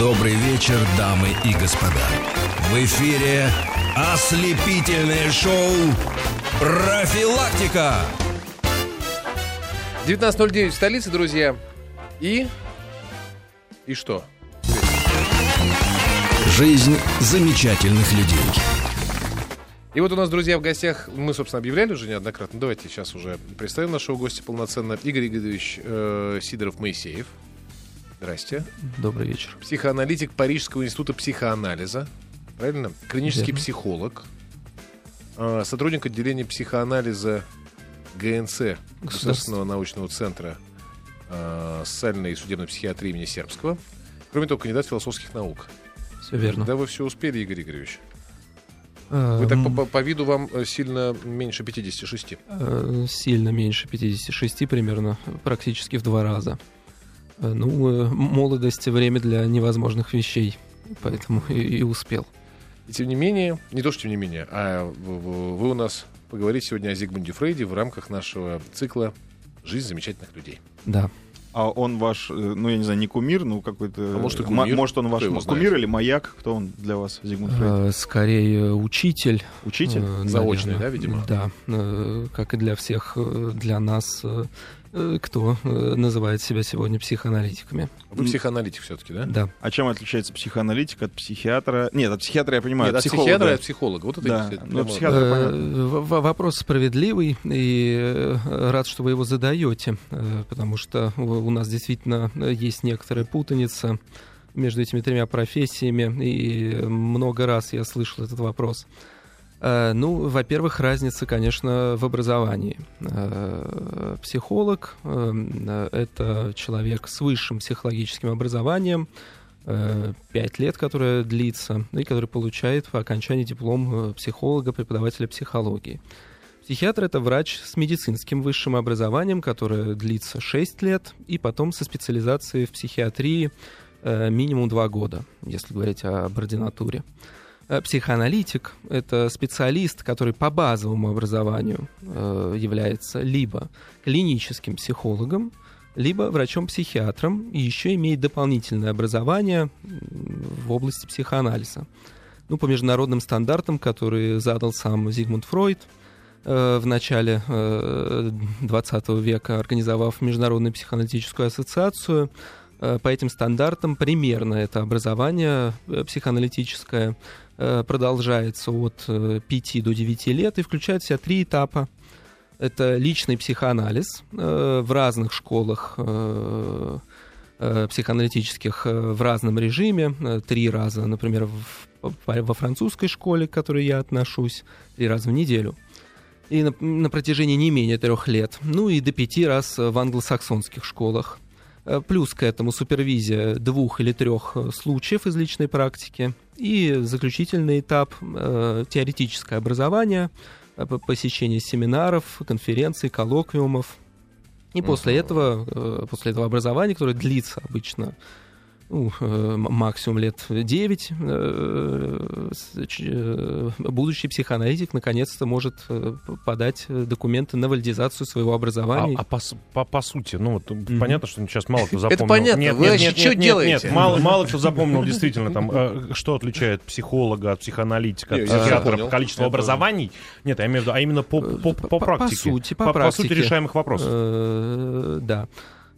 Добрый вечер, дамы и господа. В эфире ослепительное шоу «Профилактика». 19.09 в столице, друзья. И... И что? Жизнь замечательных людей. И вот у нас, друзья, в гостях, мы, собственно, объявляли уже неоднократно, давайте сейчас уже представим нашего гостя полноценно. Игорь Игоревич э, Сидоров-Моисеев. Здрасте. Добрый вечер. Психоаналитик Парижского института психоанализа. Правильно? Клинический Верно. психолог. э, сотрудник отделения психоанализа ГНЦ Государственного научного центра э, социальной и судебной психиатрии имени Сербского. Кроме того, кандидат философских наук. Все верно. Да вы все успели, Игорь Игоревич? Вы так м, по, по- по виду вам э, сильно меньше 56. э, Сильно меньше 56 примерно, практически в два раза. Э, Ну, э, молодость — время для невозможных вещей, поэтому и, и успел. И тем не менее, не то что тем не менее, а вы у нас поговорите сегодня о Зигмунде Фрейде в рамках нашего цикла «Жизнь замечательных людей». Да. А он ваш, э, ну, я не знаю, не кумир, ну, какой-то... А может, и кумир. Может, он ваш знает? кумир или маяк? Кто он для вас, Зигмунд Фрейд? Скорее учитель. Учитель? э, Заочный, наверное. да, видимо? Да, как и для всех, для нас, кто э, называет себя сегодня психоаналитиками. Вы психоаналитик все-таки, да? Да. А чем отличается психоаналитик от психиатра? Нет, от психиатра я понимаю, Нет, от психолога. психиатра и от психолога. Вот это Да, кстати, ну, психиатр- Э, Вопрос справедливый, и э, рад, что вы его задаете, э, потому что у нас действительно э, есть некоторая путаница между этими тремя профессиями, и много раз я слышал этот вопрос. Э, Ну, во-первых, разница, конечно, в образовании. Э, Психолог э, — это человек с высшим психологическим образованием, пять лет, которое длится, и который получает по окончании диплом психолога, преподавателя психологии. Психиатр — это врач с медицинским высшим образованием, которое длится 6 лет, и потом со специализацией в психиатрии минимум 2 года, если говорить об ординатуре. Психоаналитик — это специалист, который по базовому образованию э, является либо клиническим психологом, либо врачом-психиатром, и еще имеет дополнительное образование в области психоанализа. Ну, по международным стандартам, которые задал сам Зигмунд Фройд э, в начале э, 20 века, организовав Международную психоаналитическую ассоциацию, э, по этим стандартам примерно это образование э, психоаналитическое э, продолжается от э, 5 до 9 лет и включает в себя три этапа. Это личный психоанализ э, в разных школах э, э, психоаналитических э, в разном режиме. Э, Три раза, например, в- во французской школе, к которой я отношусь, три раза в неделю. И на, на протяжении не менее трех лет. Ну и до пяти раз в англосаксонских школах. Э, Плюс к этому супервизия двух или трех э, случаев из личной практики. И заключительный этап э, теоретическое образование, э, по- посещение семинаров, конференций, коллоквиумов. И после этого, э, после этого образования, которое длится обычно ну, э, максимум лет 9, э, э, будущий психоаналитик наконец-то может подать документы на валидизацию своего А, образования. а по, с- по, по сути, ну вот понятно, что сейчас мало кто запомнил. понятно, Нет, вы нет, вообще нет, чё нет, делаете? Нет, мало, мало кто запомнил действительно там, что отличает психолога от психоаналитика, от психиатра по Это- образований. Нет, я имею в виду, а именно по, по, по, По- по практике. сути, по по, практике. сути решаемых вопросов. Да.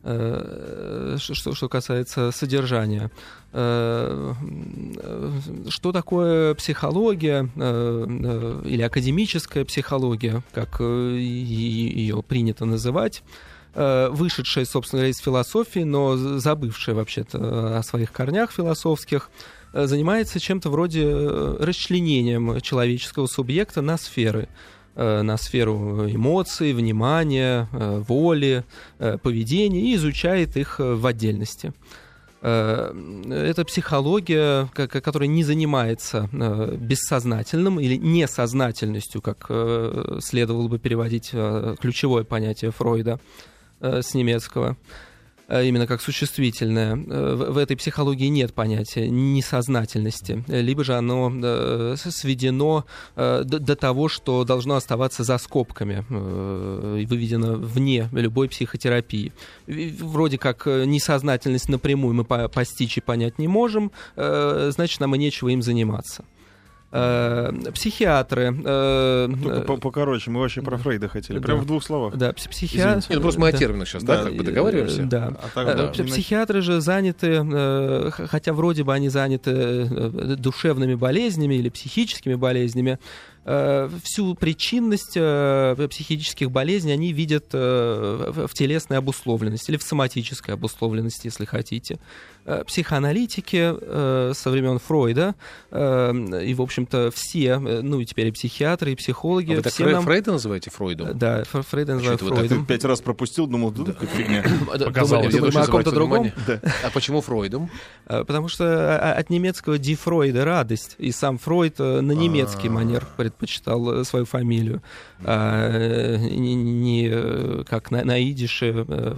Э, Что, что- касается содержания. Э, Что такое психология э, или академическая психология, как ее принято называть? Вышедшая, собственно из философии, но забывшая вообще-то о своих корнях философских, занимается чем-то вроде расчленением человеческого субъекта на сферы на сферу эмоций, внимания, э, воли, э, поведения и изучает их э, в отдельности. Э, Это психология, ко- ко- которая не занимается э, бессознательным или несознательностью, как э, следовало бы переводить э, ключевое понятие Фройда э, с немецкого. Э, именно как существительное. Э, в, этой психологии нет понятия несознательности, либо же оно э, сведено э, до, того, что должно оставаться за скобками э, выведено вне любой психотерапии. Вроде как несознательность напрямую мы постичь и понять не можем, э, значит, нам и нечего им заниматься. Э, психиатры. Э, ну, покороче, мы вообще про Фрейда хотели. Да. Прям в двух словах. Да, психиатры. Ну просто мы о терминах сейчас, да, да как бы договариваемся? Да. А так, да. Психиатры же заняты, хотя вроде бы они заняты душевными болезнями или психическими болезнями, Э, всю причинность э, психических болезней они видят э, в телесной обусловленности или в соматической обусловленности, если хотите. Психоаналитики со времен Фройда и, в общем-то, все, ну и теперь и психиатры, и психологи. А вы так все нам... Фрейда называете Фройдом? Да, Фрейда называют Фройдом. пять раз пропустил, думал, да, какая фигня. Показалось. Думали, о ком-то другом? А почему Фройдом? Потому что от немецкого «ди Фройда» — радость, и сам Фройд на немецкий а. манер предпочитал э, свою фамилию, а не, не э, как на, на идише э,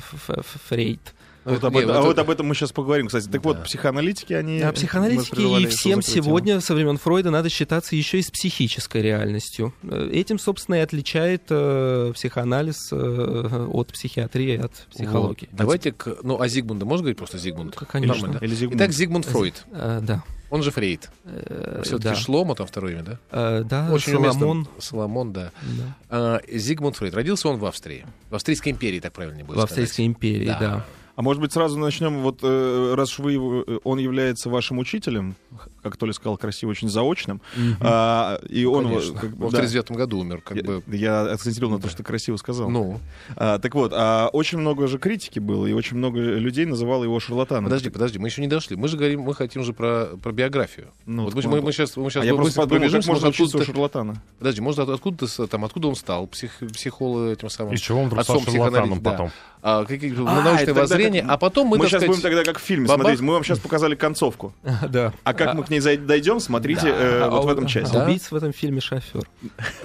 Фрейд. Вот об, Нет, это, а вот об этом мы сейчас поговорим, кстати. Так да. вот, психоаналитики, они... А психоаналитики и всем сегодня, со времен Фройда, надо считаться еще и с психической реальностью. Этим, собственно, и отличает э, психоанализ э, от психиатрии, от психологии. Вот. Давайте к... Ну, а Зигмунда можно говорить просто Зигмунд? Конечно. Или, Или Зигмунд. Итак, Зигмунд Фройд. А, да. Он же Фрейд. Э, Все-таки да. Шлома там второе имя, да? Э, да, Очень Соломон. Уместно. Соломон, да. да. А, Зигмунд Фрейд. Родился он в Австрии. В Австрийской империи, так правильно будет В сказать. Австрийской империи, да. да. А может быть, сразу начнем, вот э, раз вы, э, он является вашим учителем, как Толя сказал, красиво, очень заочным, mm-hmm. а, и он... Конечно. Как бы, он да, в 39 году умер, как я, бы... Я акцентировал на то, что ты красиво сказал. Ну. А, так вот, а очень много же критики было, и очень много людей называло его шарлатаном. Подожди, подожди, мы еще не дошли. Мы же говорим, мы хотим же про, про биографию. Ну, вот мы, мы, мы сейчас, мы сейчас а я просто подумал, как можно учиться у шарлатана. Подожди, может, откуда, там, откуда он стал, псих, психолог этим самым... Из чего он вдруг стал шарлатаном потом? Да а, какие, а, научное воззрение, как... а потом мы, Мы сейчас сказать, будем тогда как в фильме бабах... смотреть. Мы вам сейчас показали концовку. Да. А как мы к ней дойдем, смотрите э, вот в этом части. Убийц в этом фильме шофер.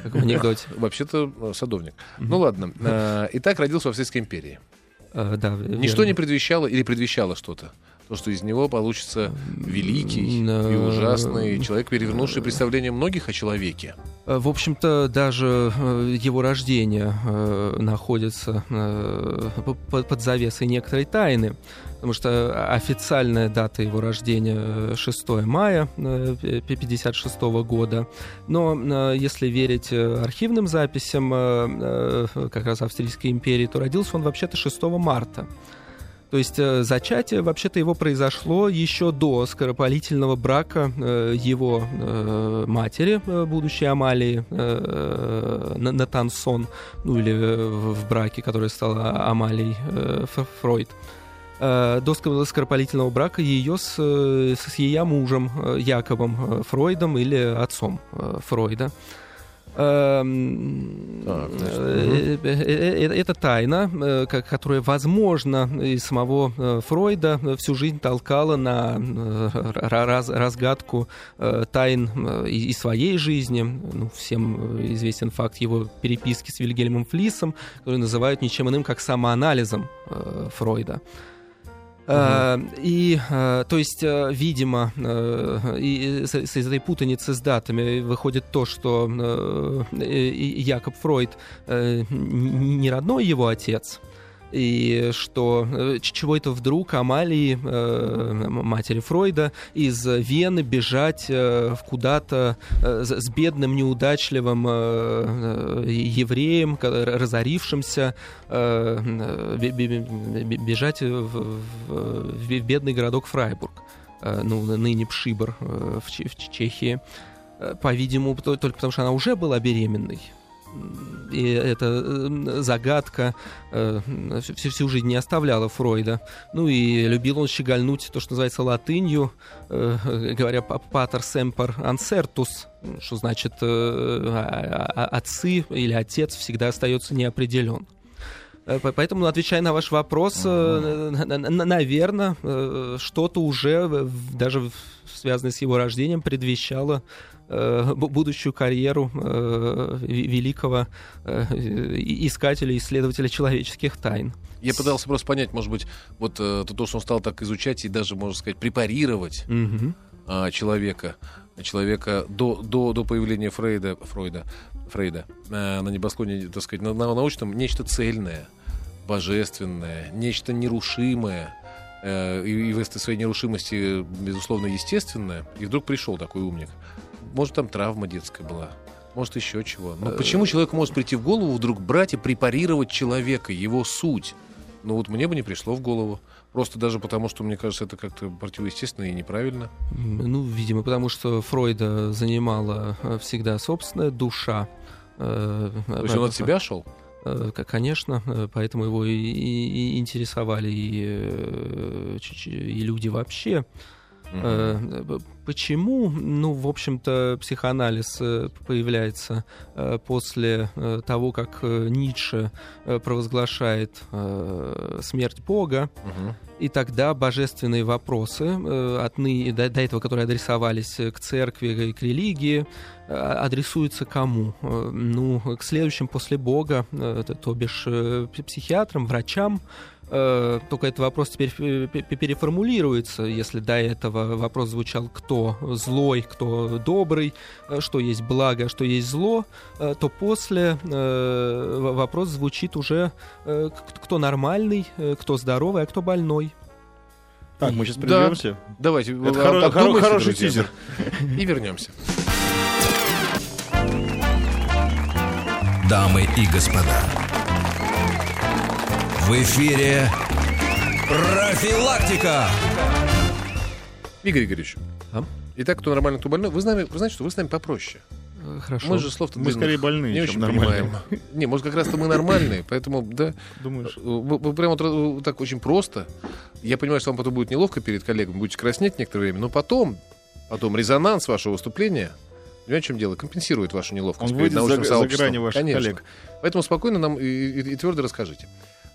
Как в анекдоте. Вообще-то э, садовник. Ну ладно. Э, итак, родился в Австрийской империи. Э, да, Ничто не предвещало или предвещало что-то? То, что из него получится великий и ужасный человек, перевернувший представление многих о человеке. В общем-то, даже э, его рождение э, находится э, под завесой некоторой тайны, потому что официальная дата его рождения 6 мая 1956 года. Но если верить архивным записям как раз Австрийской империи, то родился он вообще-то 6 марта. То есть э, зачатие вообще-то его произошло еще до скоропалительного брака э, его э, матери, будущей Амалии, Натансон, ну или в браке, которая стала Амалией Фройд до скоропалительного брака ее с, с ее мужем Яковом Фройдом или отцом Фройда. Эм, э, э, э, это тайна, которая, возможно, и самого Фройда всю жизнь толкала на разгадку тайн и своей жизни. Ну, всем известен факт его переписки с Вильгельмом Флисом, который называют ничем иным, как самоанализом Фройда. Uh-huh. И, э, то есть, э, видимо, и с, с этой путаницы с датами выходит то, что Якоб Фройд не родной его отец, и что э, чего это вдруг Амалии, э, матери Фройда, из Вены бежать э, куда-то э, с бедным, неудачливым э, евреем, разорившимся, э, бежать в, в, в бедный городок Фрайбург, э, ну, ныне Пшибр э, в, в Чехии. Э, по-видимому, только потому что она уже была беременной и эта э, загадка э, всю, всю жизнь не оставляла Фройда. Ну и любил он щегольнуть то, что называется латынью, э, говоря «патер семпер ансертус», что значит э, а, а, «отцы» или «отец» всегда остается неопределен. Э, Поэтому, отвечая на ваш вопрос, наверное, что-то уже даже связанное с его рождением предвещало э, будущую карьеру э, ве- великого э, искателя, исследователя человеческих тайн. Я пытался просто понять, может быть, вот э, то, что он стал так изучать и даже, можно сказать, препарировать а, человека, человека до, до, до появления Фрейда, Фройда, Фрейда э, на небосклоне, так сказать, на, на научном, нечто цельное, божественное, нечто нерушимое, э, и, и в этой своей нерушимости, безусловно, естественное. И вдруг пришел такой умник. Может, там травма детская была, может, еще чего. Но почему человеку может прийти в голову вдруг брать и препарировать человека, его суть? Ну вот мне бы не пришло в голову. Просто даже потому, что, мне кажется, это как-то противоестественно и неправильно. Ну, видимо, потому что Фройда занимала э, всегда собственная душа. Э, То есть он от себя шел? Э, Конечно, э, поэтому его и, и- интересовали и, э, и люди вообще. Э, Почему? Ну, в общем-то, психоанализ э, появляется э, после того, как Ницше провозглашает смерть Бога, Мгм. и тогда божественные вопросы, отныне, до, до этого, которые адресовались к церкви и к религии, адресуются кому? Ну, к следующим после Бога, то, бишь психиатрам, врачам. Э, Только этот вопрос теперь э, пе- пе- переформулируется. Если до этого вопрос звучал, кто злой, кто добрый, э, что есть благо, что есть зло, то после вопрос звучит уже кто нормальный, кто здоровый, а кто больной. Так, мы сейчас Да. прервемся. Давайте. Это хоро- хоро- хороший друзья, тизер. да. И вернемся. Дамы и господа, в эфире профилактика. Игорь Игоревич. А? Итак, кто нормально, кто больной. Вы, с нами, вы знаете, что вы с нами попроще. Э, Хорошо. Мы же слов-то Мы скорее больные, не чем очень нормальные. понимаем. Не, может, как раз-то мы нормальные, поэтому, да, Думаешь? вы, вы прямо вот, вот так очень просто. Я понимаю, что вам потом будет неловко перед коллегами, будете краснеть некоторое время, но потом, потом резонанс вашего выступления, понимаете, в чем дело, компенсирует вашу неловкость Он перед выйдет за, научным за грани ваших Конечно. коллег. Поэтому спокойно нам и, и- и твердо расскажите.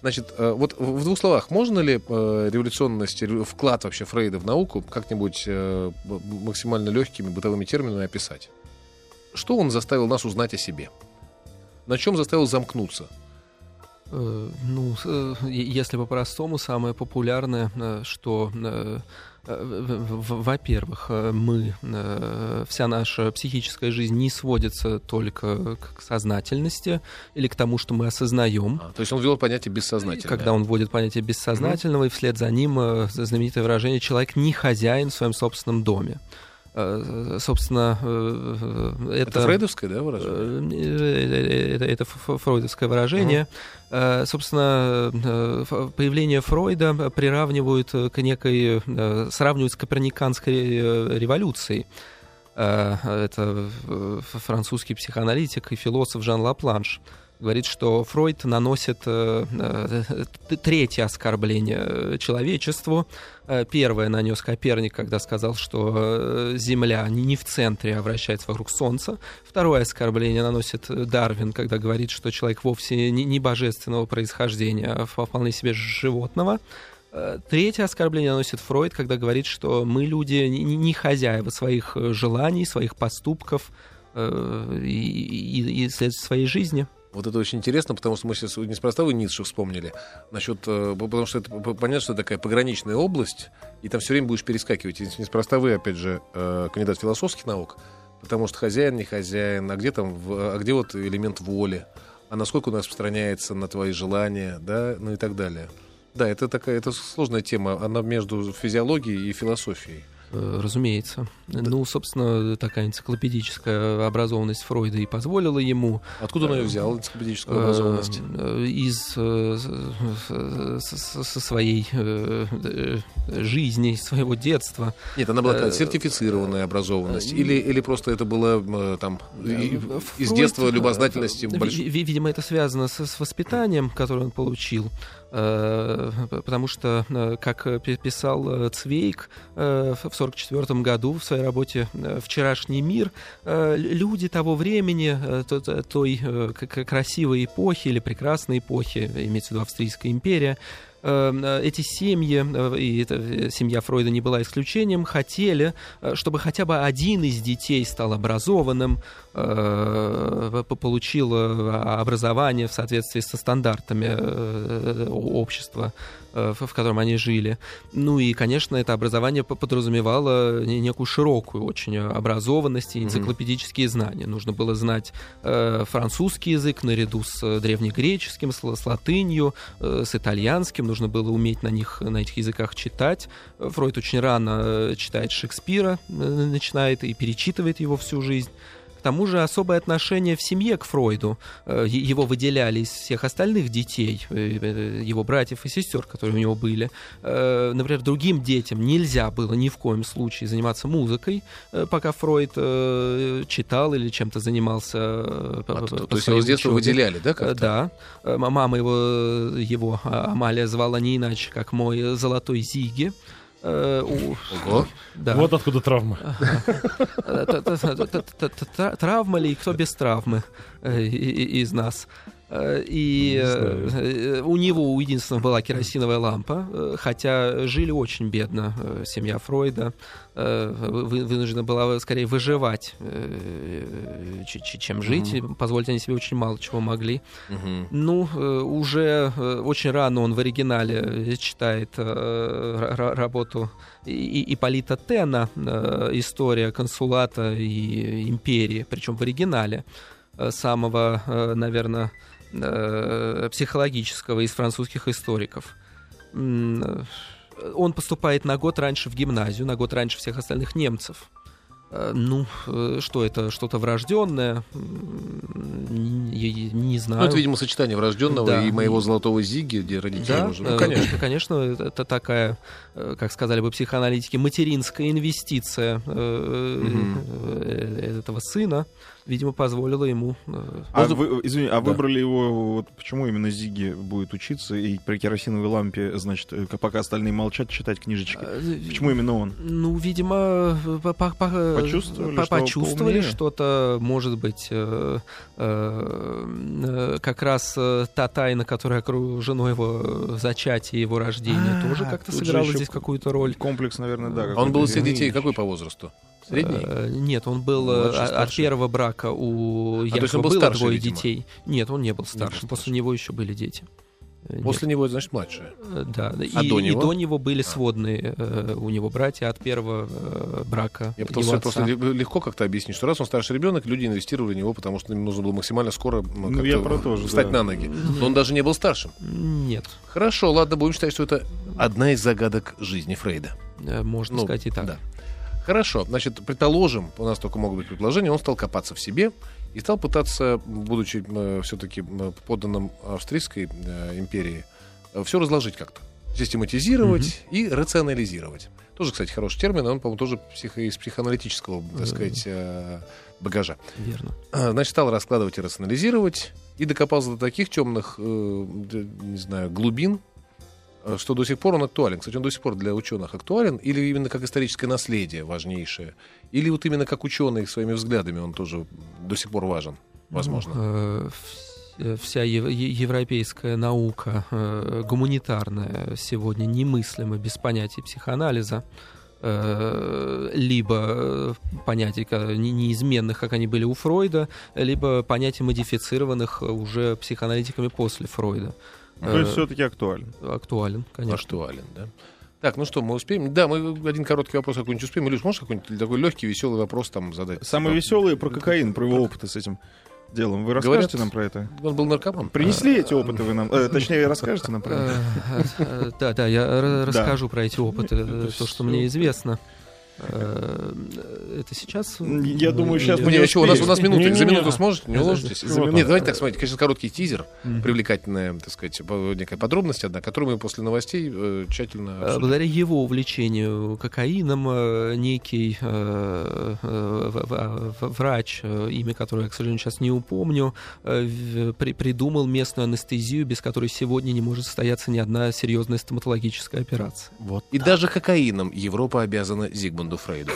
Значит, э, вот в двух словах, можно ли э, революционность, рев- вклад вообще Фрейда в науку как-нибудь э, максимально легкими бытовыми терминами описать? Что он заставил нас узнать о себе? На чем заставил замкнуться? Ну, если по-простому, самое популярное, что, во-первых, э, мы, э, вся наша психическая жизнь не сводится только к сознательности или к тому, что мы осознаем. А, то есть он ввел понятие бессознательное. Когда он вводит понятие бессознательного, и вслед за ним э, знаменитое выражение «человек не хозяин в своем собственном доме». Э, Собственно, э, э, Это, фрейдовское, да, выражение? Это, это ф- ф- фройдовское выражение. Э, Собственно, появление Фройда приравнивают к некой, сравнивают с коперниканской революцией. Это французский психоаналитик и философ Жан Лапланш говорит, что Фройд наносит э, э, третье оскорбление э, человечеству. Первое нанес Коперник, когда сказал, что Земля не в центре, а вращается вокруг Солнца. Второе оскорбление наносит Дарвин, когда говорит, что человек вовсе не, божественного происхождения, а в- вполне себе животного. Третье оскорбление наносит Фройд, когда говорит, что мы люди не, хозяева своих желаний, своих поступков и, и, и своей жизни. Вот это очень интересно, потому что мы сейчас неспроста вы Ницше вспомнили. Насчет, э, потому что это понятно, что это такая пограничная область, и там все время будешь перескакивать. И неспроста вы, опять же, э, кандидат философских наук, потому что хозяин, не хозяин, а где там, а где вот элемент воли, а насколько он распространяется на твои желания, да, ну и так далее. Да, это такая, это сложная тема, она между физиологией и философией. Э, Разумеется. Ну, собственно, такая энциклопедическая образованность Фройда и позволила ему Откуда он ее взял, энциклопедическую образованность? э, из э, с- с- со своей э, э, жизни, из своего детства. Нет, она была э, сертифицированная образованность, или, или просто это было э, там из детства э, любознательности Видимо, это связано с, с воспитанием, которое он получил. Э, Потому что, э, как пи- писал э, Цвейк в в 1944 году в своей работе «Вчерашний мир» люди того времени, той красивой эпохи или прекрасной эпохи, имеется в виду Австрийская империя, эти семьи, и семья Фройда не была исключением, хотели, чтобы хотя бы один из детей стал образованным, получил образование в соответствии со стандартами общества Э, в котором они жили. Ну и, конечно, это образование подразумевало некую широкую очень образованность и энциклопедические знания. Нужно было знать э, французский язык наряду с э, древнегреческим, с, с латынью, э, с итальянским. Нужно было уметь на них, на этих языках читать. Фройд очень рано э, читает Шекспира, начинает и перечитывает его всю жизнь тому же особое отношение в семье к Фройду. Э, его выделяли из всех остальных детей, э, э, его братьев и сестер, которые у него были. Например, другим детям нельзя было ни в коем случае заниматься музыкой, пока Фройд читал или чем-то занимался. А, то есть его с детства выделяли, да? Да. Мама его, его Амалия звала не иначе, как мой золотой Зиги. Ого. Да. Вот откуда травма. Травма ли, кто без травмы из нас? Э, и э, у него у единственного была керосиновая лампа, э, хотя жили очень бедно семья Фройда, вынуждена была скорее выживать, чем жить, mm-hmm. позволить они себе очень мало чего могли. Mm-hmm. Ну, уже очень рано он в оригинале читает работу Иполита Тена «История консулата и империи», причем в оригинале самого, наверное, э, психологического из французских историков. Он поступает на год раньше в гимназию, на год раньше всех остальных немцев. Э, ну, э, что это, что-то врожденное? Не, не знаю. Ну, это, видимо, сочетание врожденного да. и моего золотого Зиги, где родители да, уже. Ну, конечно. конечно, это такая, как сказали бы психоаналитики, материнская инвестиция угу. этого сына видимо, позволило ему... Э, а вы, извини, а да. выбрали его, вот почему именно Зиги будет учиться и при керосиновой лампе, значит, э, пока остальные молчат, читать книжечки? А, почему именно он? Ну, видимо, по -по почувствовали, по почувствовали что-то, может быть, э, э, как раз та тайна, которая окружена его зачатие, его рождение, а, тоже как-то сыграла здесь какую-то роль. Комплекс, наверное, да. Он был среди детей какой по возрасту? Средний? Э, нет, он был Младший, э, от первого брака у а, Якова было старше, двое видимо. детей. Нет, он не был старшим. Не был После него еще были дети. Э, После Нет. него, значит, младшие. Да, а и, до него? и до него были а. сводные э, у него братья от первого э, брака. Я пытался просто легко как-то объяснить, что раз он старший ребенок, люди инвестировали в него, потому что им нужно было максимально скоро ну, ну я про тоже, встать да. на ноги. Но он даже не был старшим. Нет. Хорошо, ладно, будем считать, что это одна из загадок жизни Фрейда. Можно ну, сказать и так. Да. Хорошо, значит, предположим, у нас только могут быть предположения, он стал копаться в себе и стал пытаться, будучи э, все-таки подданным Австрийской э, империи, э, все разложить как-то, систематизировать mm-hmm. и рационализировать. Тоже, кстати, хороший термин, он, по-моему, тоже психо- из психоаналитического, так сказать, э, багажа. Верно. Значит, стал раскладывать и рационализировать, и докопался до таких темных, э, не знаю, глубин, Э, что до сих пор он актуален. Кстати, он до сих пор для ученых актуален, или именно как историческое наследие важнейшее, или вот именно как ученый своими взглядами он тоже до сих пор важен, возможно. Ну, э, вся европейская наука э, гуманитарная сегодня немыслима без понятия психоанализа либо понятий неизменных, как они были у Фройда, либо понятий модифицированных уже психоаналитиками после Фройда. Ну, то есть все-таки актуален. Актуален, конечно. Актуален, да. Так, ну что, мы успеем? Да, мы один короткий вопрос какой-нибудь успеем. Илюш, можешь какой-нибудь такой легкий, веселый вопрос там задать? Самый веселый про кокаин, про его опыты с этим делом. Вы расскажете Говорят, нам про это? Он был наркоман. Принесли эти опыты вы нам? Э, точнее, расскажете нам про это? Э, да, да, я расскажу про эти опыты, то, что мне известно. Э, это сейчас? Я думаю, сейчас мы не еще, у нас у нас минута. За минуту сможете? Не уложитесь? Нет, давайте так смотрите. Конечно, короткий тизер, привлекательная, так сказать, некая подробность одна, которую мы после новостей э, тщательно э, Благодаря его увлечению кокаином некий врач, имя которого я, к сожалению, сейчас не упомню, придумал местную анестезию, без которой сегодня не может состояться ни одна серьезная стоматологическая операция. Вот. И даже кокаином Европа обязана Зигмунду Зигмунду Фрейду.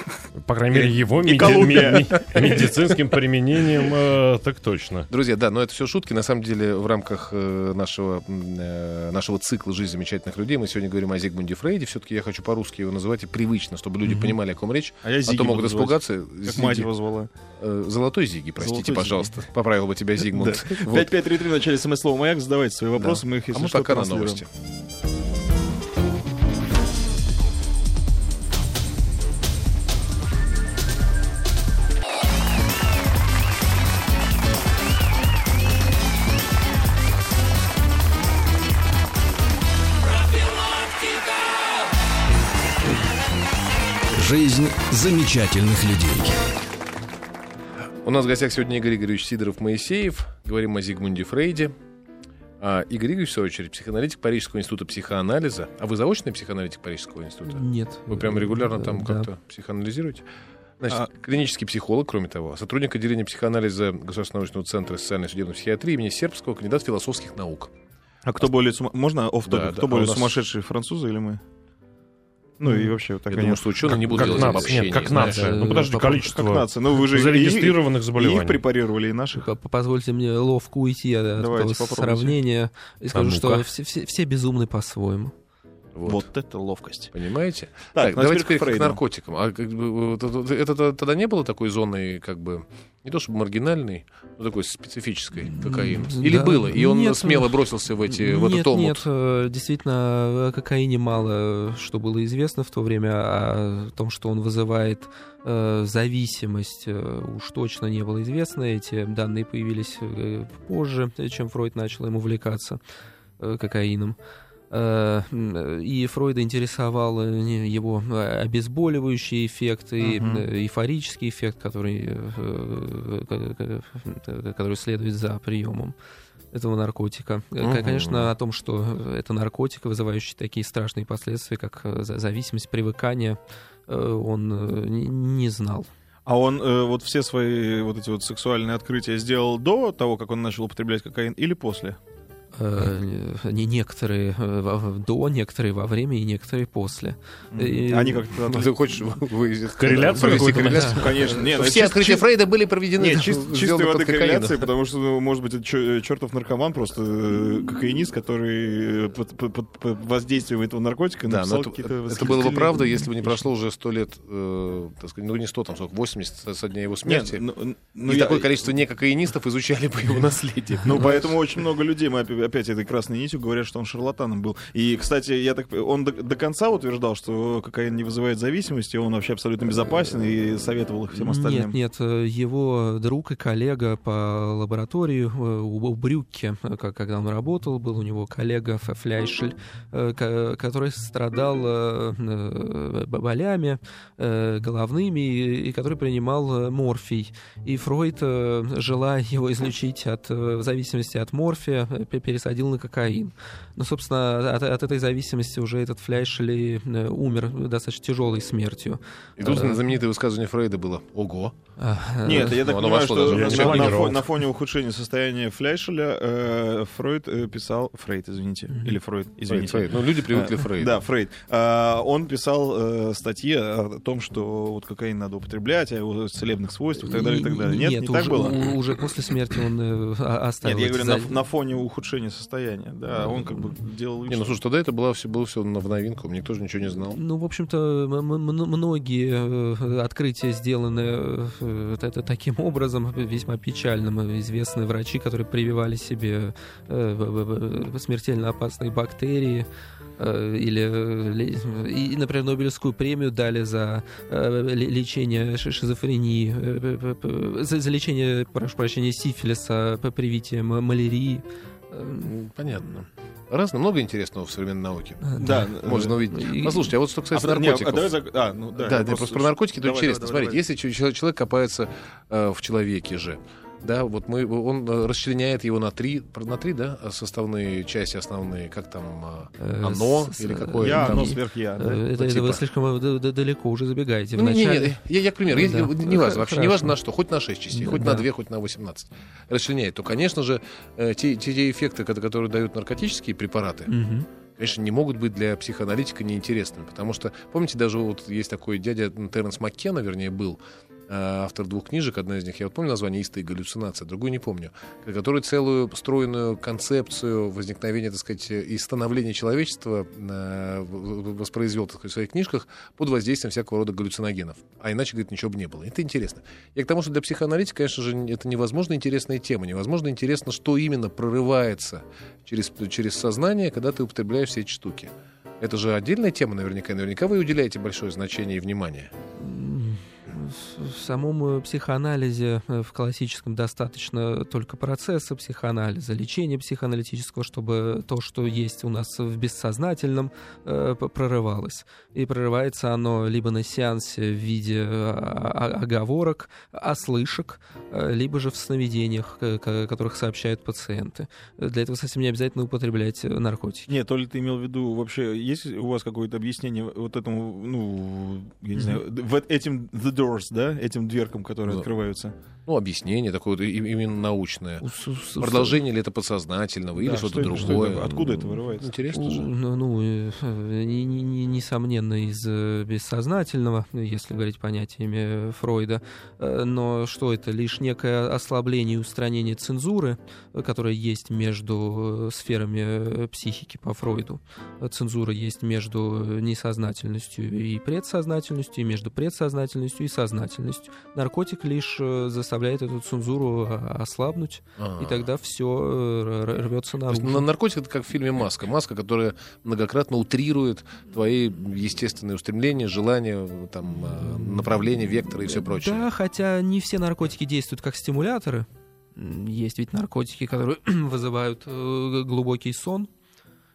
По крайней мере, его меди- ми- ми- медицинским применением э, так точно. Друзья, да, но это все шутки. На самом деле, в рамках э, нашего, э, нашего цикла «Жизнь замечательных людей» мы сегодня говорим о Зигмунде Фрейде. Все-таки я хочу по-русски его называть и привычно, чтобы люди понимали, о ком речь. А я А то могут испугаться. Как Зиги. мать его звала. Э, Золотой Зиги, простите, Золотой пожалуйста. Поправил бы тебя Зигмунд. Вот. 5533 в начале смс-слова «Маяк». Задавайте свои Да. вопросы, мы их, А если мы что, пока на новости. Жизнь замечательных людей. У нас в гостях сегодня Игорь Игоревич Сидоров-Моисеев. Говорим о Зигмунде Фрейде. А Игорь Игоревич, в свою очередь, психоаналитик Парижского института психоанализа. А вы заочный психоаналитик Парижского института? Нет. Вы прям регулярно там Да. как-то психоанализируете? Значит, А- клинический психолог, кроме того, сотрудник отделения психоанализа Государственного научного центра социальной и судебной психиатрии имени Сербского, кандидат философских наук. А кто более... сума- Можно оф Да, да, Кто а более нас- сумасшедшие, французы или мы? Ну и вообще, вот Я такая думаю, что ученые не будут как делать нация. обобщений. Нет, как знаешь. нация. Ну э, подожди, по- количество как нация. Ну вы же и- зарегистрированных и, заболеваний. их препарировали, и наших. Позвольте мне ловко уйти от Давайте, этого попробуйте. сравнения и скажу, что все, все- все безумны по-своему. Вот. Вот это ловкость. Понимаете? Так, Так, ну, а давайте теперь к к наркотикам. А как бы, это, это тогда не было такой зоной, как бы, не то чтобы маргинальной, но такой специфической кокаин? Или да. было? И он Нет, смело ну, бросился в, эти, в нет, этот омут? нет, э, действительно, о кокаине мало что было известно в то время, а о том, что он вызывает э, зависимость, э, уж точно не было известно. Эти данные появились э, позже, чем Фройд начал им увлекаться э, кокаином. Э, И Фройда интересовал э, его э, обезболивающий эффект и э, эйфорический эффект, который, который следует за приемом этого наркотика. Мгм. Конечно, о том, что это наркотик, вызывающий такие страшные последствия, как за- зависимость, привыкание, он не- не знал. А он э, вот все свои вот эти вот сексуальные открытия сделал до того, как он начал употреблять кокаин, или после? Э, не- Некоторые э, во- до, некоторые во время и некоторые после. И- Они как-то... Ну, Ты хочешь вы- Корреляцию корреляцию? Конечно. Не, ну, Все чис- открытия чис- Фрейда были проведены Нет, чистой воды кокаином. корреляции, потому что, ну, может быть, это чертов наркоман, просто э, кокаинист, который э, под, под- под- под воздействием этого наркотика Да, написал какие-то это было бы правда, если бы не прошло уже сто лет, э, так сказать, ну не сто, там сколько, 80 со- дня его Нет, смерти. ну, ну, и я- такое количество некокаинистов изучали бы его наследие. Ну, поэтому очень много людей, мы опять этой красной нитью говорят, что он шарлатаном был. И, кстати, я так, он до, до конца утверждал, что кокаин не вызывает зависимости, он вообще абсолютно безопасен и советовал их всем остальным. Нет, нет, э, его друг и коллега по лаборатории э, у Брюкке, э, когда он работал, был у него коллега Фляйшель, ко- который страдал болями головными и который принимал морфий. И Фройд, э, желая его излечить от зависимости от морфия, пересадил на кокаин. Но, собственно, от, от этой зависимости уже этот Фляйшель и, э, умер достаточно тяжелой смертью. И тут Э, знаменитое высказывание Фрейда было «Ого». а, Нет, я Ну, так оно понимаю, что на, на планировал. фо- на фоне ухудшения состояния Фляйшеля э, Фройд э, писал... Фрейд, извините. Или Фройд, извините. Фрейд, Фрейд. Ну, люди привыкли А, Фрейду. Да, Фрейд. А, он писал э, статьи о том, что вот кокаин надо употреблять, о его целебных свойствах и так далее, и так далее. Нет, не уже, так было? уже после смерти он э, оставил. Нет, я говорю, на, на фоне ухудшения состояния. Да, он как бы делал вид, Не, ну что- слушай, тогда это было все, было все в новинку, никто же ничего не знал. Ну, в общем-то, м- м- м- многие э, открытия сделаны э, это таким образом, весьма печальным. Известны врачи, которые прививали себе э, смертельно опасные бактерии, или, ли- и, например, Нобелевскую премию дали за ле- лечение ши- шизофрении, за, за лечение, прошу прощения, сифилиса, п- привития м- малярии. Э, Понятно. Разно, много интересного в современной науке. Да, Можно увидеть. и- Послушайте, а вот что А, касается подожди, не, наркотиков. а давай зак- а, ну, да, Да, да, просто про наркотики, это Давай, интересно. давай, Смотрите, если ч- ч- человек копается э, в человеке же, да, вот мы, он э, расчленяет его на три, на три, да, составные части основные, как там э, Э, оно с- или какое Я, там. оно сверх я. Да? Это, это типа. вы слишком далеко уже забегаете. Ну, не, не, я, я, к примеру, Да. не важно, вообще не важно на что, хоть на 6 частей, Да, хоть на да. 2, хоть на 18, расчленяет, то, конечно же, те, те, те эффекты, ко- которые дают наркотические препараты, Мгм. конечно, не могут быть для психоаналитика неинтересными. Потому что, помните, даже вот есть такой дядя Терренс Маккена, вернее, был, автор двух книжек, одна из них, я вот помню название «Истая галлюцинация», другую не помню, который целую построенную концепцию возникновения, так сказать, и становления человечества э, воспроизвел так сказать, в своих книжках под воздействием всякого рода галлюциногенов. А иначе, говорит, ничего бы не было. Это интересно. Я к тому, что для психоаналитика, конечно же, это невозможно интересная тема. Невозможно интересно, что именно прорывается через, через сознание, когда ты употребляешь все эти штуки. Это же отдельная тема наверняка. Наверняка вы уделяете большое значение и внимание в самом э, психоанализе, э, в классическом, достаточно только процесса психоанализа, лечения психоаналитического, чтобы то, что есть у нас в бессознательном, э, прорывалось. И прорывается оно либо на сеансе в виде оговорок, ослышек, либо же в сновидениях, которых сообщают пациенты. Для этого совсем не обязательно употреблять наркотики. Нет, то ли ты имел в виду вообще, есть у вас какое-то объяснение вот этому, ну, я не знаю, mm-hmm. этим The Door doors, да, этим дверкам, которые да. открываются? Ну, объяснение такое вот, именно научное. Продолжение ли это подсознательного или что-то что другое? Что это, откуда это вырывается? Интересно же. Ну, ну э, несомненно, из э, бессознательного, если говорить понятиями Фройда. Э, но что это? Лишь некое ослабление и устранение цензуры, которая есть между сферами психики по Фройду. Цензура есть между несознательностью и предсознательностью, и между предсознательностью и сознательностью. Наркотик лишь заставляет эту цензуру а, ослабнуть, А-а-а. и тогда все э, рвется наружу. Есть, наркотик это как в фильме Маска. Маска, которая многократно утрирует твои естественные устремления, желания, там, а, направления, векторы и все прочее. Да, хотя не все наркотики действуют как стимуляторы. Есть ведь наркотики, которые вызывают э, глубокий сон,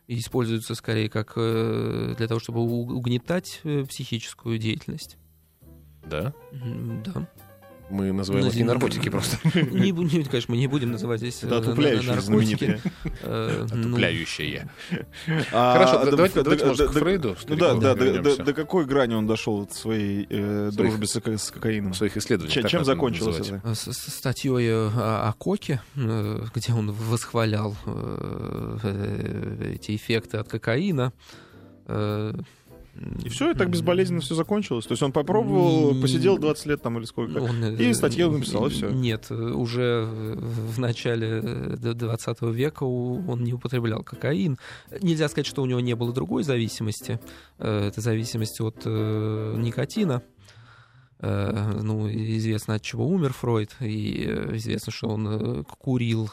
и используются скорее как э, для того, чтобы угнетать психическую деятельность. Да? Да. Мы называем их не наркотики просто. Не, не, конечно, мы не будем называть здесь Это отупляющие наркотики. Э, Отупляющие. А, Хорошо, давайте, может, к Фрейду Ну да, да, до какой грани он дошел в своей э, дружбе с кокаином? Своих исследований. Чем закончилось это? Статьей о Коке, э, где он восхвалял эти эффекты от кокаина. И все, и так безболезненно все закончилось. То есть он попробовал, посидел 20 лет там или сколько, он, и э, статью написал, и все. Нет, уже в начале 20 века он не употреблял кокаин. Нельзя сказать, что у него не было другой зависимости. Э, это зависимость от э, никотина. Э, ну, известно, от чего умер Фройд, и э, известно, что он э, курил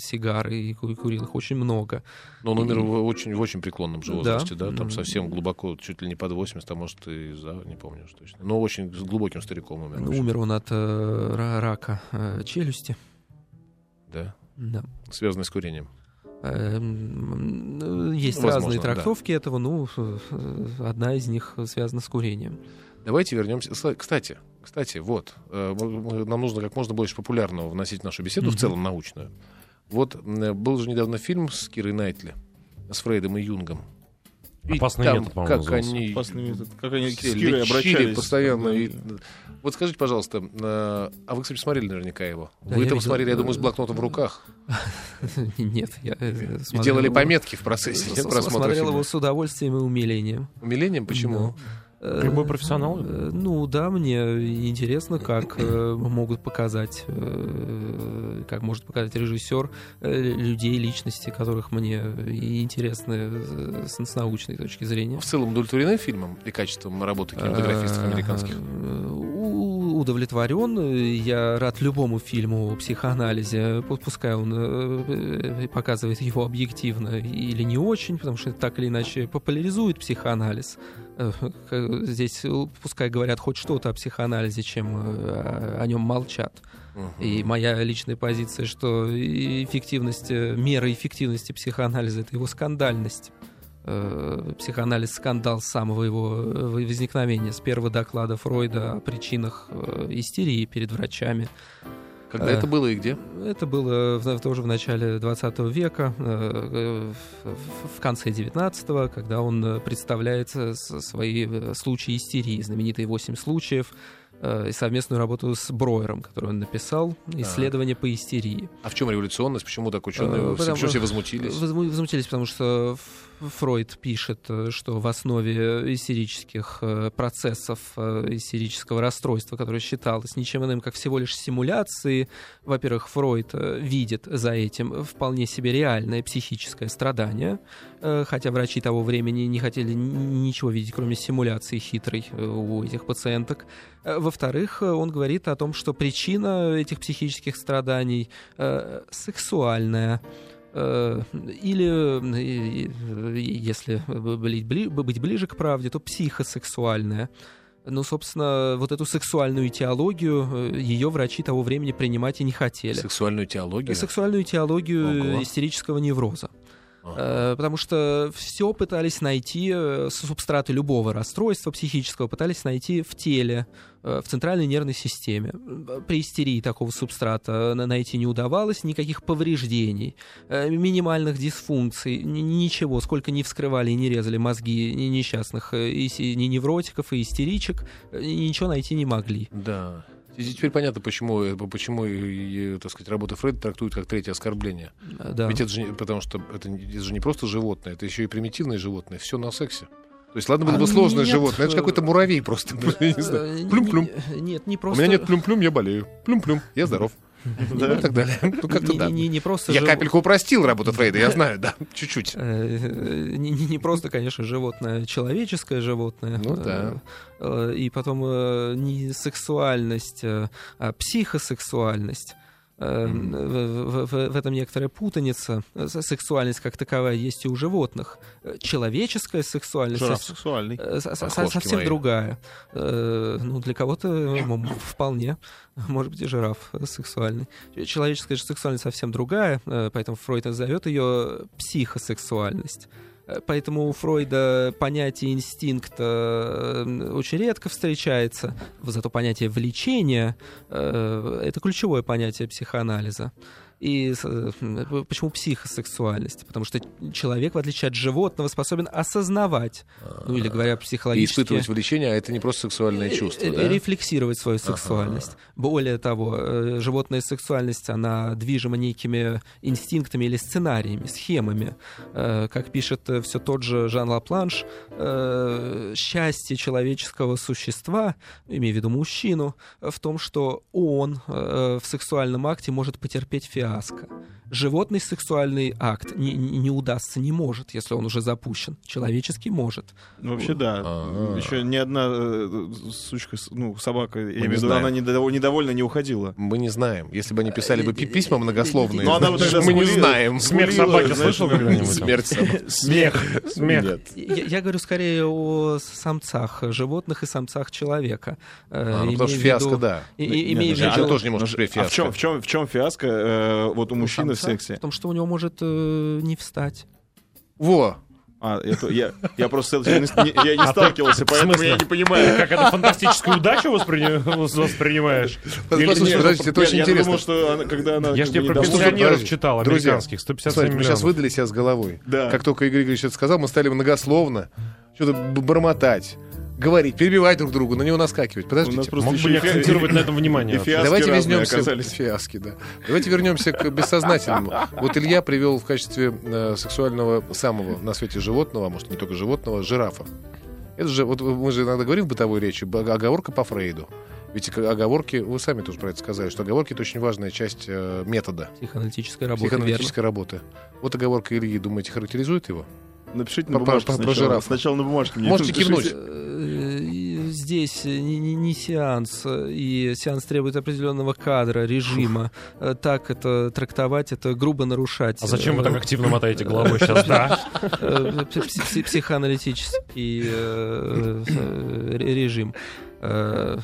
сигары, и курил их очень много. Но он умер и... в, очень, в очень преклонном же возрасте, да. да, там совсем глубоко, чуть ли не под 80, а может и за, не помню уж точно. Но очень с глубоким стариком умер. Ну, умер он от рака челюсти. Да? Да. Связанный с курением. Эм, есть Возможно, разные трактовки да. этого, ну, одна из них связана с курением. Давайте вернемся. Кстати, кстати, вот, э, нам нужно как можно больше популярного вносить в нашу беседу, mm-hmm. в целом научную. Вот был же недавно фильм с Кирой Найтли, с Фрейдом и Юнгом. И Опасный там, метод, по-моему, как они, Опасный метод. Как они с Кирой обращались. постоянно. И, вот скажите, пожалуйста, э, а вы, кстати, смотрели наверняка его? Да, вы это смотрели, я думаю, с блокнотом в руках? Нет, я э, И делали пометки в процессе просмотра Смотрел его с удовольствием и умилением. Умилением? Почему? Любой э, профессионал? Э, ну да, мне интересно, как э, могут показать, как может показать режиссер людей, личности, которых мне интересны с научной точки зрения. В целом удовлетворены фильмом и качеством работы кинематографистов американских? Удовлетворен. Я рад любому фильму о психоанализе, пускай он показывает его объективно или не очень, потому что это так или иначе популяризует психоанализ. Э, здесь э, пускай говорят хоть что-то о психоанализе, чем э, о нем молчат. И моя личная позиция, что эффективность, мера эффективности психоанализа — это его скандальность. Психоанализ скандал с самого его возникновения, с первого доклада Фройда о причинах истерии перед врачами. Когда это было и где? Это было в, тоже в начале 20 века, э, в конце 19-го, когда он э, представляет свои э, случаи истерии, знаменитые 8 случаев, и совместную работу с Броером, которую он написал, исследование а. по истерии. А в чем революционность? Почему так ученые? Потому, все возмутились? Возмутились, потому что Фройд пишет, э, что в основе истерических э, процессов, э, истерического расстройства, которое считалось ничем иным, как всего лишь симуляцией, во-первых, Фройд видит за этим вполне себе реальное психическое страдание, хотя врачи того времени не хотели ничего видеть, кроме симуляции хитрой у этих пациенток. Во-вторых, он говорит о том, что причина этих психических страданий сексуальная. Э, или, если быть ближе к правде, то психосексуальная. Ну, собственно, вот эту сексуальную теологию э, ее врачи того времени принимать и не хотели. Сексуальную теологию? Сексуальную теологию Ого. истерического невроза. Ага. Э, потому что все пытались найти, э, субстраты любого расстройства психического пытались найти в теле, э, в центральной нервной системе. При истерии такого субстрата найти не удавалось, никаких повреждений, минимальных дисфункций, ничего, сколько не вскрывали и не резали мозги несчастных и невротиков и истеричек, ничего найти не могли. Да. Теперь понятно, почему, э, почему так сказать, работа Фрейда трактуют как третье оскорбление. Да. Ведь это же, потому что это, это же не просто животное, это еще и примитивное животное. Все на сексе. То есть, ладно, было бы а сложное нет, животное, это же какой-то муравей просто. Плюм-плюм. Нет, не просто. У меня нет плюм-плюм, я болею. Плюм-плюм, я здоров. Да, и так далее. Ну, как-то да. Не, не просто я жив... капельку упростил работу Фрейда, я знаю, да, чуть-чуть. Э, не, не просто, конечно, животное, человеческое животное. Ну да. Э, и потом э, не сексуальность, а психосексуальность. Mm. В, в, в этом некоторая путаница. Сексуальность как таковая есть и у животных. Человеческая сексуальность Жираф сексуальный. совсем мои. другая. Ну, для кого-то вполне. Может быть, и жираф сексуальный. Человеческая же сексуальность совсем другая, поэтому Фройд назовет ее психосексуальность. Поэтому у Фройда понятие инстинкта очень редко встречается, зато понятие влечения э, — это ключевое понятие психоанализа. И э, почему психосексуальность? Потому что человек, в отличие от животного, способен осознавать, ну или говоря психологически... И испытывать влечение, а это не просто сексуальное э, чувство, да? Рефлексировать свою сексуальность. Более того, э, животная сексуальность, она движима некими инстинктами или сценариями, схемами. Как пишет все тот же Жан Лапланш, счастье человеческого существа, имею в виду мужчину, в том, что он в сексуальном акте может потерпеть фиаско фиаско. Животный сексуальный акт не, не удастся, не может, если он уже запущен. Человеческий может. Ну, вообще, да. А-а-а. Еще ни одна э, сучка, ну, собака, я имею в виду, она недовольна не уходила. Мы не знаем. Если бы они писали бы письма многословные, Но она мы не знаем. Смех собаки слышал когда-нибудь? Смерть собаки. Смех. Смех. Я говорю скорее о самцах животных и самцах человека. А, ну, потому что фиаско, да. Женщина тоже не может быть фиаско. В чем фиаско э, вот у мужчины в сексе. В том, что у него может э, не встать. Во! А, это, я, я просто я не, я не а сталкивался, ты, поэтому я не понимаю. Как это фантастическую удачу воспринимаешь? Подождите, подождите, это очень я интересно. думал, что она, когда она... Я же тебе про пенсионеров читал, американских, 157 миллионов. мы сейчас выдали себя с головой. Да. Как только Игорь Игоревич это сказал, мы стали многословно что-то бормотать говорить, перебивать друг другу, на него наскакивать. Подождите. Мог бы не акцентировать на этом внимание. Давайте вернемся фиаски, да. Давайте вернемся к бессознательному. Вот Илья привел в качестве э, сексуального самого на свете животного, а может не только животного, жирафа. Это же, вот мы же иногда говорим в бытовой речи, оговорка по Фрейду. Ведь оговорки, вы сами тоже про это сказали, что оговорки это очень важная часть э, метода. Психоаналитической работы. Психоаналитической верно. работы. Вот оговорка Ильи, думаете, характеризует его? Напишите на бумажке сначала. Сначала на бумажке. Можете кивнуть. Э, здесь не, не, не сеанс, и сеанс требует определенного кадра, режима. Фух. Так это трактовать, это грубо нарушать. А зачем вы так активно мотаете головой сейчас, да? Э, психоаналитический э, режим. Э,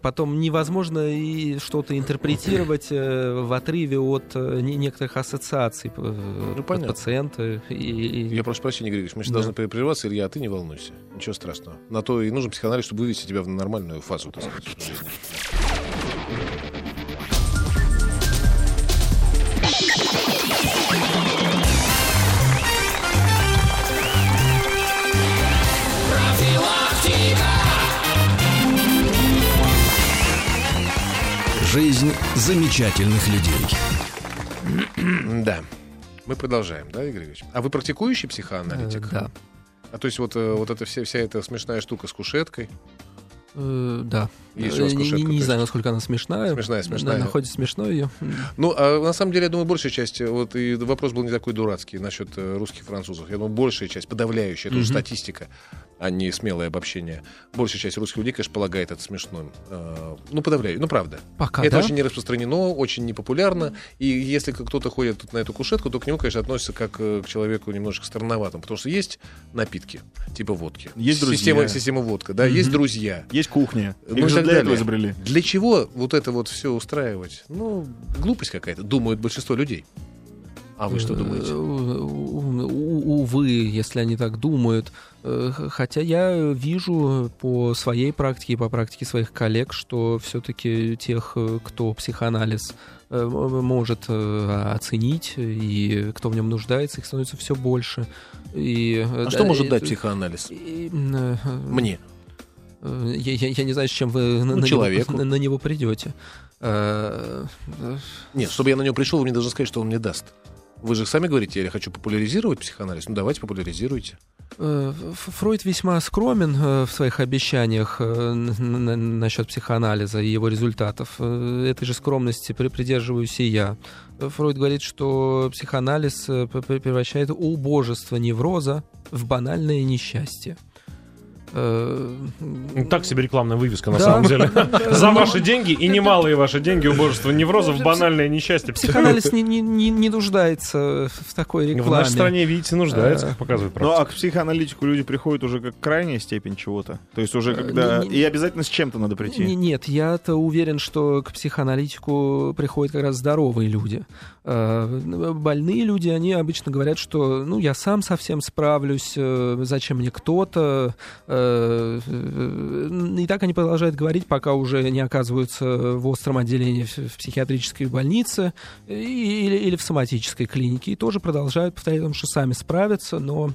потом невозможно и что-то интерпретировать э, в отрыве от э, некоторых ассоциаций ну, понятно. пациента. И... Я прошу прощения, Григорий, мы сейчас да. должны прерваться. Илья, а ты не волнуйся. Ничего страшного. На то и нужен психоанализ, чтобы вывести тебя в нормальную фазу, так сказать, жизни. Жизнь замечательных людей. Да. Мы продолжаем, да, Игорь Ильич? А вы практикующий психоаналитик? Э, Да. А то есть вот, э, вот эта вся, вся эта смешная штука с кушеткой. Э, Да. Есть у вас Э, не- кушетка, не, не знаю, насколько она смешная. Смешная, Да, смешная. находится смешной ее. Ну, а на самом деле, я думаю, большая часть, вот и вопрос был не такой дурацкий насчет э, русских французов. Я думаю, большая часть, подавляющая, это уже Мгм. статистика, а не смелое обобщение. Большая часть русских людей, конечно, полагает это смешным. Ну, подавляю, ну, правда. Пока, это да? очень не распространено, очень непопулярно. И если кто-то ходит тут на эту кушетку, то к нему, конечно, относятся как к человеку немножко странноватому. Потому что есть напитки, типа водки. Есть друзья. Система, система водка, да, есть друзья. Есть кухня. Ну Их же для этого далее. изобрели. Для чего вот это вот все устраивать? Ну, глупость какая-то, думают большинство людей. А вы что Э, думаете? у- Увы, если они так думают. Э, Хотя я вижу по своей практике и по практике своих коллег, что все-таки тех, э, кто психоанализ э, может э, оценить и кто в нем нуждается, их становится все больше. И, э, А да, что может и- дать психоанализ? и, э, Мне. Э, Я, я- я не знаю, с чем вы на, Ну, на человеку. него, на, на него придете. Э, э, Нет, чтобы я на него пришел, вы мне должны сказать, что он мне даст. Вы же сами говорите, я хочу популяризировать психоанализ. Ну, давайте популяризируйте. Фройд весьма скромен в своих обещаниях насчет психоанализа и его результатов. Этой же скромности при- придерживаюсь и я. Фройд говорит, что психоанализ превращает убожество невроза в банальное несчастье. Э, Ну, Так себе рекламная вывеска, на Да. самом деле. За ваши деньги и немалые ваши деньги убожество неврозов, банальное несчастье. Психоанализ не, не- не- не нуждается в такой В рекламе. нашей стране, видите, нуждается, Э, как показывает Ну, практика. а к психоаналитику люди приходят уже как крайняя степень чего-то. То есть уже Э, когда... не- не- И обязательно с чем-то надо прийти. Не- Нет, я-то уверен, что к психоаналитику приходят как раз здоровые люди. Э, Больные люди, они обычно говорят, что ну я сам совсем справлюсь, э, зачем мне кто-то. Э, э, И так они продолжают говорить, пока уже не оказываются в остром отделении в психиатрической больнице или, или в соматической клинике. И тоже продолжают повторять, о том, что сами справятся, но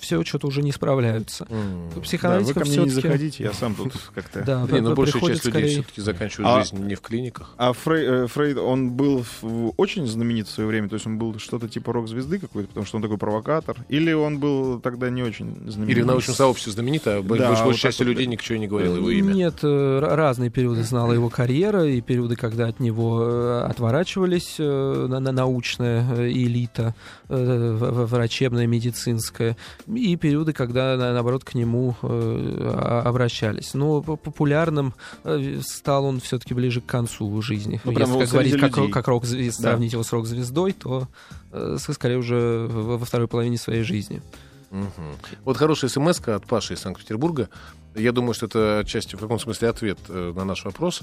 все что-то уже не справляются. М. Да, вы ко мне не заходите, я сам тут как-то... Да, Не, при- ну, большая часть людей скорее- все-таки заканчивают А- жизнь не в клиниках. А Фрей- э, Фрейд, он был в- очень знаменит в свое время, то есть он был что-то типа рок-звезды какой-то, потому что он такой провокатор, или он был тогда не очень знаменит? Или в научном сообществе знаменито, Да, большая вот часть так вот. людей ничего не говорила его имя. Нет, э, разные периоды знала его карьера, и периоды, когда от него э, отворачивались э, на, на научная элита, врачебная, медицинская, и периоды, когда, на- наоборот, к нему обращались. Но популярным стал он все-таки ближе к концу жизни. Ну, Если как говорить, как, как Да. сравнить его с рок-звездой, то скорее уже во второй половине своей жизни. Мгм. Вот хорошая смс от Паши из Санкт-Петербурга. Я думаю, что это отчасти в каком смысле ответ э, на наш вопрос.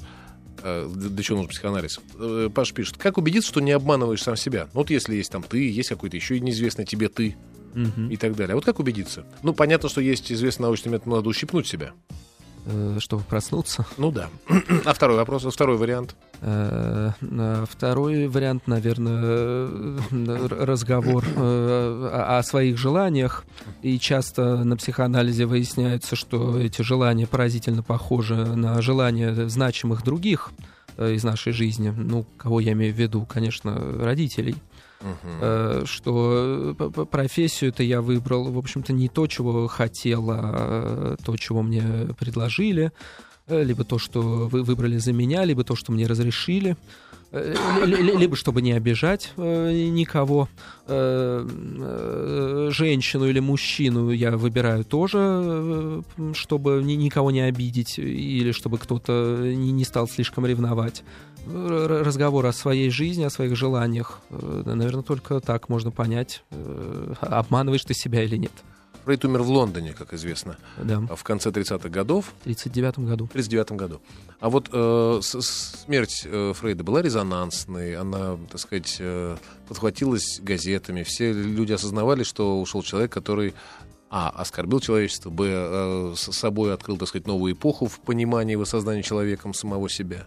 Э, Для чего нужен психоанализ? Э, Паш пишет, как убедиться, что не обманываешь сам себя? Ну, вот если есть там ты, есть какой-то еще неизвестный тебе ты Мгм. и так далее. А вот как убедиться? Ну, понятно, что есть известный научный метод, надо ущипнуть себя. Э, Чтобы проснуться. Ну да. А второй вопрос, второй вариант. Э, э, Второй вариант, наверное, разговор о своих желаниях. И часто на психоанализе выясняется, что эти желания поразительно похожи на желания значимых других из нашей жизни. Ну, кого я имею в виду? Конечно, родителей. Э, Что п- профессию-то я выбрал, в общем-то, не то, чего хотел, а то, чего мне предложили. э, либо то, что вы выбрали за меня, либо то, что мне разрешили, э, ли- ли- либо чтобы не обижать э, никого. Э, э, Женщину или мужчину я выбираю тоже, э, чтобы ни- никого не обидеть, или чтобы кто-то не стал слишком ревновать. Разговор о своей жизни, о своих желаниях, наверное, только так можно понять, э, обманываешь ты себя или нет. Фрейд умер в Лондоне, как известно, Да, в конце 30-х годов. в 1939 году. В 1939 году. А вот э, с- смерть э, Фрейда была резонансной, она, так сказать, э, подхватилась газетами. Все люди осознавали, что ушел человек, который а. оскорбил человечество, б. э, с собой открыл, так сказать, новую эпоху в понимании и в осознании человеком самого себя.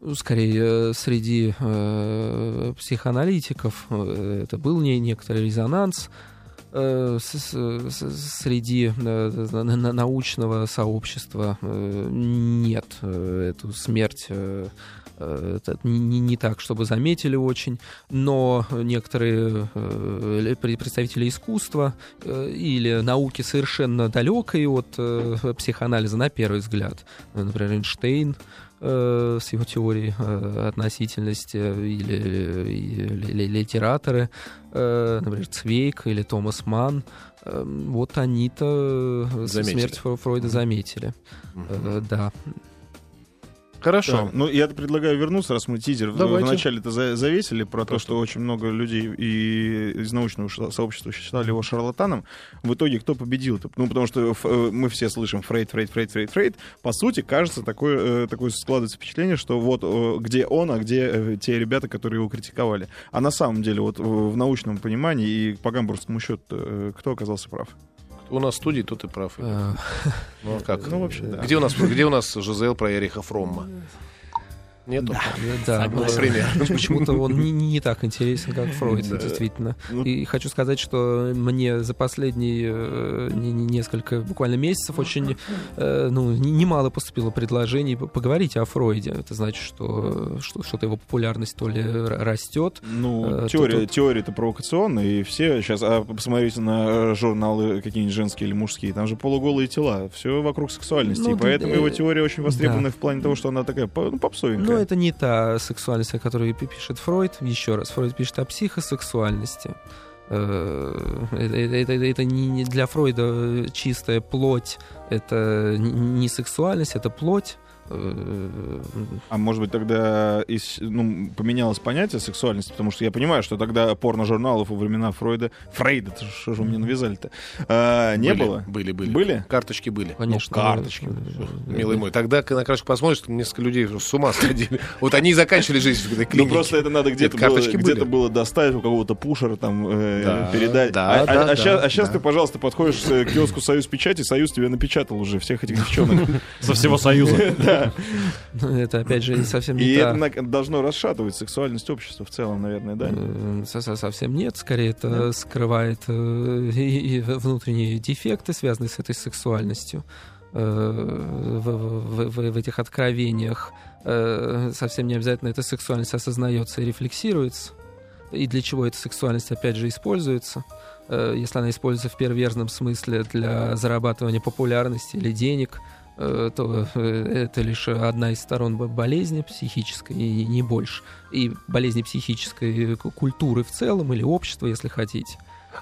Ну, Скорее, э, среди э, психоаналитиков э, это был не, некоторый резонанс. Э, среди э, на- на- научного сообщества э, нет эту смерть не, так, чтобы заметили очень, но некоторые представители искусства или науки совершенно далекой от психоанализа на первый взгляд, например, Эйнштейн, э, с его теорией э, относительности или, или- или литераторы, э, например, Цвейк или Томас Манн, э, вот они-то э, смерть Фройда заметили. Э, Да. Хорошо. Да, ну, я предлагаю вернуться, раз мы тизер Давайте. вначале-то за- завесили про то, что очень много людей и из научного сообщества считали его шарлатаном. В итоге кто победил-то? Ну, потому что э, мы все слышим Фрейд, Фрейд, Фрейд, Фрейд, Фрейд. По сути, кажется, такое, э, такое складывается впечатление, что вот э, где он, а где те ребята, которые его критиковали. А на самом деле, вот в научном понимании и по гамбургскому счету, кто оказался прав? У нас в студии, тут и прав. Э, Ну, а как? Ну, вообще, да. Где у нас, где у нас Жизел про Эриха Фромма? Нету? Да, Ну, э, например. Почему-то он не, не так интересен, как Фройд, Да. действительно. Ну, И хочу сказать, что мне за последние э, не- не- несколько, буквально месяцев, очень э, ну, не- немало поступило предложений по- поговорить о Фройде. Это значит, что, что что-то его популярность то ли растет. Ну, Э, теория, тут- теория-то провокационная, и все сейчас, а посмотрите на э, журналы какие-нибудь женские или мужские, там же полуголые тела, все вокруг сексуальности, Ну, и поэтому да, его теория очень востребована да. в плане того, что она такая, ну, попсовенькая. Но это не та сексуальность, о которой пи- пишет Фройд. Еще раз, Фройд пишет о психосексуальности. Э, Это, это- это- не для Фройда чистая плоть, это не сексуальность, это плоть. Э, А может быть тогда из- ну, поменялось понятие сексуальности, потому что я понимаю, что тогда порно-журналов во времена Фройда... Фрейда, это что же вы мне навязали-то? А, не Были, было? Были, были. Были? Карточки были. Конечно. Ну, карточки. э, Милый мой, тогда на карточку посмотришь, там несколько людей с ума сходили. Вот они и заканчивали жизнь в этой Ну клинике. просто это надо где-то было, где-то были. было достать у кого-то пушера там э, Да, передать. да, а, да, да, сейчас, да. ты, пожалуйста, подходишь э, к киоску Союз печати, Союз тебе напечатал уже всех этих девчонок. Со всего Союза. Ну, Это, опять же, совсем не И это должно расшатывать сексуальность общества в целом, наверное, да? Со- со- Совсем нет, скорее это скрывает э, внутренние дефекты, связанные с этой сексуальностью. Э, В, в- в- в этих откровениях э, совсем не обязательно эта сексуальность осознается и рефлексируется. И для чего эта сексуальность, опять же, используется? Если она используется в перверзном смысле для зарабатывания популярности или денег, то э, это лишь одна из сторон бо- болезни психической, и не больше. И болезни психической ку- культуры в целом, или общества, если хотите.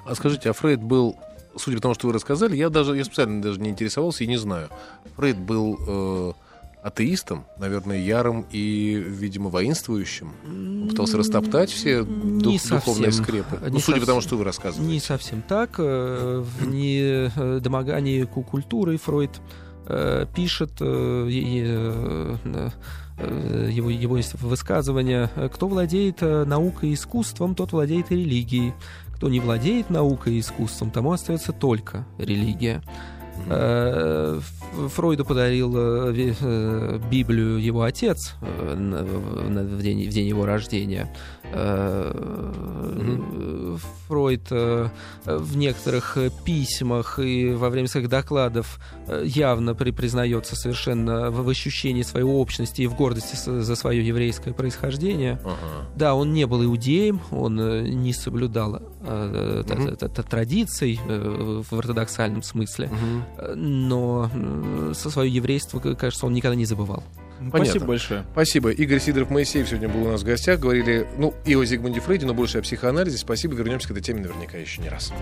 А скажите, а Фрейд был, судя по тому, что вы рассказали, я даже, я специально даже не интересовался и не знаю. Фрейд был э, атеистом, наверное, ярым и, видимо, воинствующим. Он пытался растоптать все Не дух- духовные совсем. скрепы. Не Ну, судя по тому, совсем. что вы рассказываете. Не совсем так. Э, В недомогании ку- культуры Фройд э, пишет э, э, э, его, его есть высказывание «Кто владеет наукой и искусством, тот владеет и религией. Кто не владеет наукой и искусством, тому остается только религия». Фройду подарил Библию его отец день, в день его рождения. Э, Фройд э, в некоторых письмах и во время своих докладов э, явно при- признается совершенно в ощущении своей общности и в гордости за свое еврейское происхождение. Ага. Да, он не был иудеем, он не соблюдал т- традиций в ортодоксальном смысле. Э, но со свое еврейство, кажется, он никогда не забывал. Понятно. Спасибо большое. Спасибо. Игорь Сидоров Моисеев сегодня был у нас в гостях. Говорили, ну, и о Зигмунде Фрейде, но больше о психоанализе. Спасибо. Вернемся к этой теме наверняка еще не раз.